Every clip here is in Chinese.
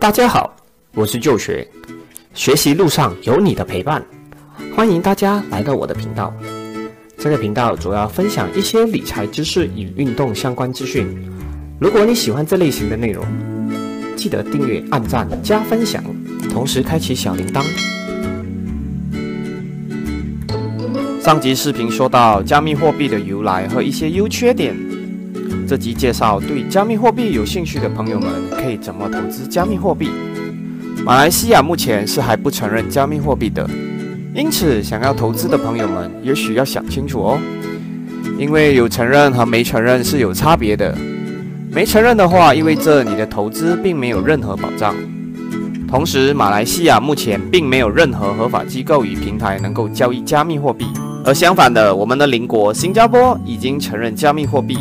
大家好，我是旧学，学习路上有你的陪伴，欢迎大家来到我的频道。这个频道主要分享一些理财知识与运动相关资讯。如果你喜欢这类型的内容，记得订阅、按赞、加分享，同时开启小铃铛。上集视频说到加密货币的由来和一些优缺点。这集介绍对加密货币有兴趣的朋友们可以怎么投资加密货币。马来西亚目前是还不承认加密货币的，因此想要投资的朋友们也许要想清楚哦，因为有承认和没承认是有差别的。没承认的话，意味着你的投资并没有任何保障。同时，马来西亚目前并没有任何合法机构与平台能够交易加密货币，而相反的，我们的邻国新加坡已经承认加密货币。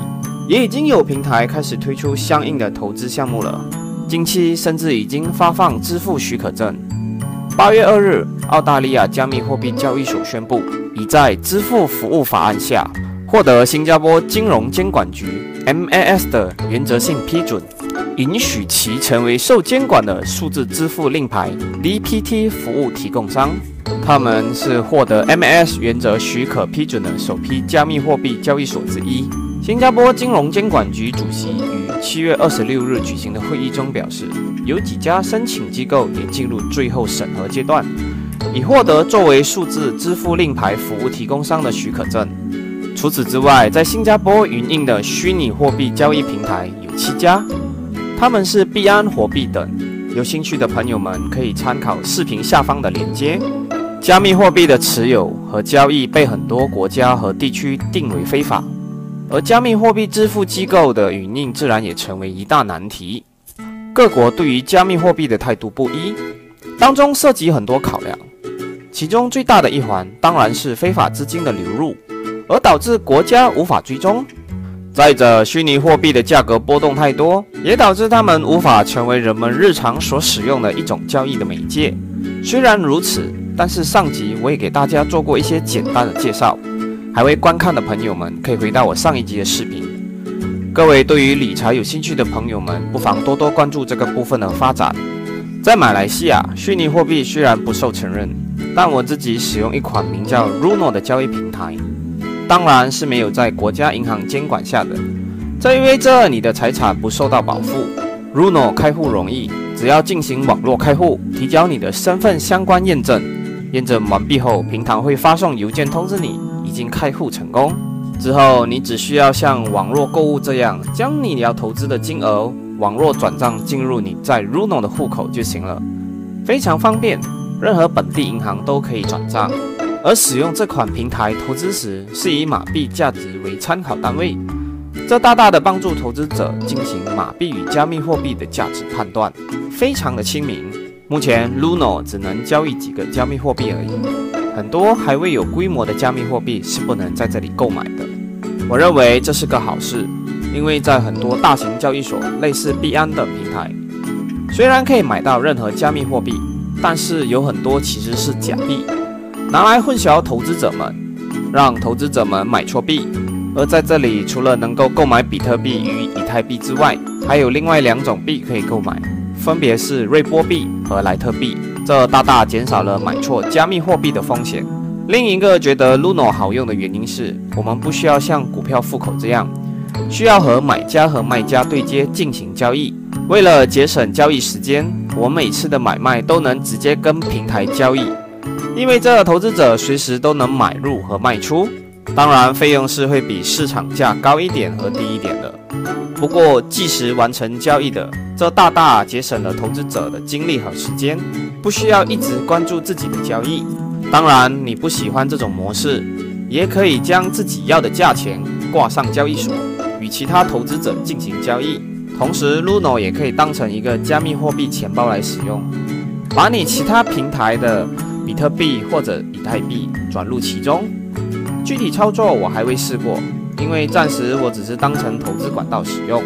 也已经有平台开始推出相应的投资项目了，近期甚至已经发放支付许可证。八月二日，澳大利亚加密货币交易所宣布，已在支付服务法案下获得新加坡金融监管局 （MAS） 的原则性批准，允许其成为受监管的数字支付令牌 （DPT） 服务提供商。他们是获得 MAS 原则许可批准的首批加密货币交易所之一。新加坡金融监管局主席于七月二十六日举行的会议中表示，有几家申请机构也进入最后审核阶段，已获得作为数字支付令牌服务提供商的许可证。除此之外，在新加坡营运的虚拟货币交易平台有七家，他们是币安货币等。有兴趣的朋友们可以参考视频下方的链接。加密货币的持有和交易被很多国家和地区定为非法。而加密货币支付机构的营自然也成为一大难题。各国对于加密货币的态度不一，当中涉及很多考量。其中最大的一环当然是非法资金的流入，而导致国家无法追踪。再者，虚拟货币的价格波动太多，也导致他们无法成为人们日常所使用的一种交易的媒介。虽然如此，但是上集我也给大家做过一些简单的介绍。还未观看的朋友们，可以回到我上一集的视频。各位对于理财有兴趣的朋友们，不妨多多关注这个部分的发展。在马来西亚，虚拟货币虽然不受承认，但我自己使用一款名叫 Runo 的交易平台，当然是没有在国家银行监管下的。这意味着你的财产不受到保护。Runo 开户容易，只要进行网络开户，提交你的身份相关验证，验证完毕后，平台会发送邮件通知你。已经开户成功之后，你只需要像网络购物这样，将你要投资的金额网络转账进入你在 Runo 的户口就行了，非常方便，任何本地银行都可以转账。而使用这款平台投资时，是以马币价值为参考单位，这大大的帮助投资者进行马币与加密货币的价值判断，非常的亲民。目前 Runo 只能交易几个加密货币而已。很多还未有规模的加密货币是不能在这里购买的。我认为这是个好事，因为在很多大型交易所，类似币安等平台，虽然可以买到任何加密货币，但是有很多其实是假币，拿来混淆投资者们，让投资者们买错币。而在这里，除了能够购买比特币与以太币之外，还有另外两种币可以购买，分别是瑞波币和莱特币。这大大减少了买错加密货币的风险。另一个觉得 Luno 好用的原因是，我们不需要像股票户口这样，需要和买家和卖家对接进行交易。为了节省交易时间，我每次的买卖都能直接跟平台交易，意味着投资者随时都能买入和卖出。当然，费用是会比市场价高一点和低一点的。不过，即时完成交易的，这大大节省了投资者的精力和时间，不需要一直关注自己的交易。当然，你不喜欢这种模式，也可以将自己要的价钱挂上交易所，与其他投资者进行交易。同时，Luno 也可以当成一个加密货币钱包来使用，把你其他平台的比特币或者以太币转入其中。具体操作我还未试过。因为暂时我只是当成投资管道使用，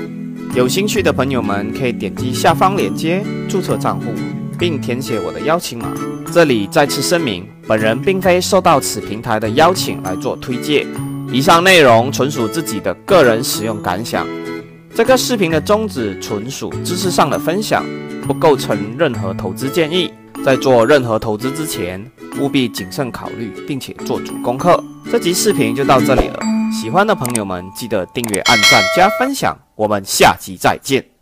有兴趣的朋友们可以点击下方链接注册账户并填写我的邀请码。这里再次声明本人并非受到此平台的邀请来做推荐。以上内容纯属自己的个人使用感想。这个视频的宗旨纯属知识上的分享不构成任何投资建议。在做任何投资之前务必谨慎考虑并且做足功课。这集视频就到这里了。喜欢的朋友们记得订阅按赞加分享。我们下集再见。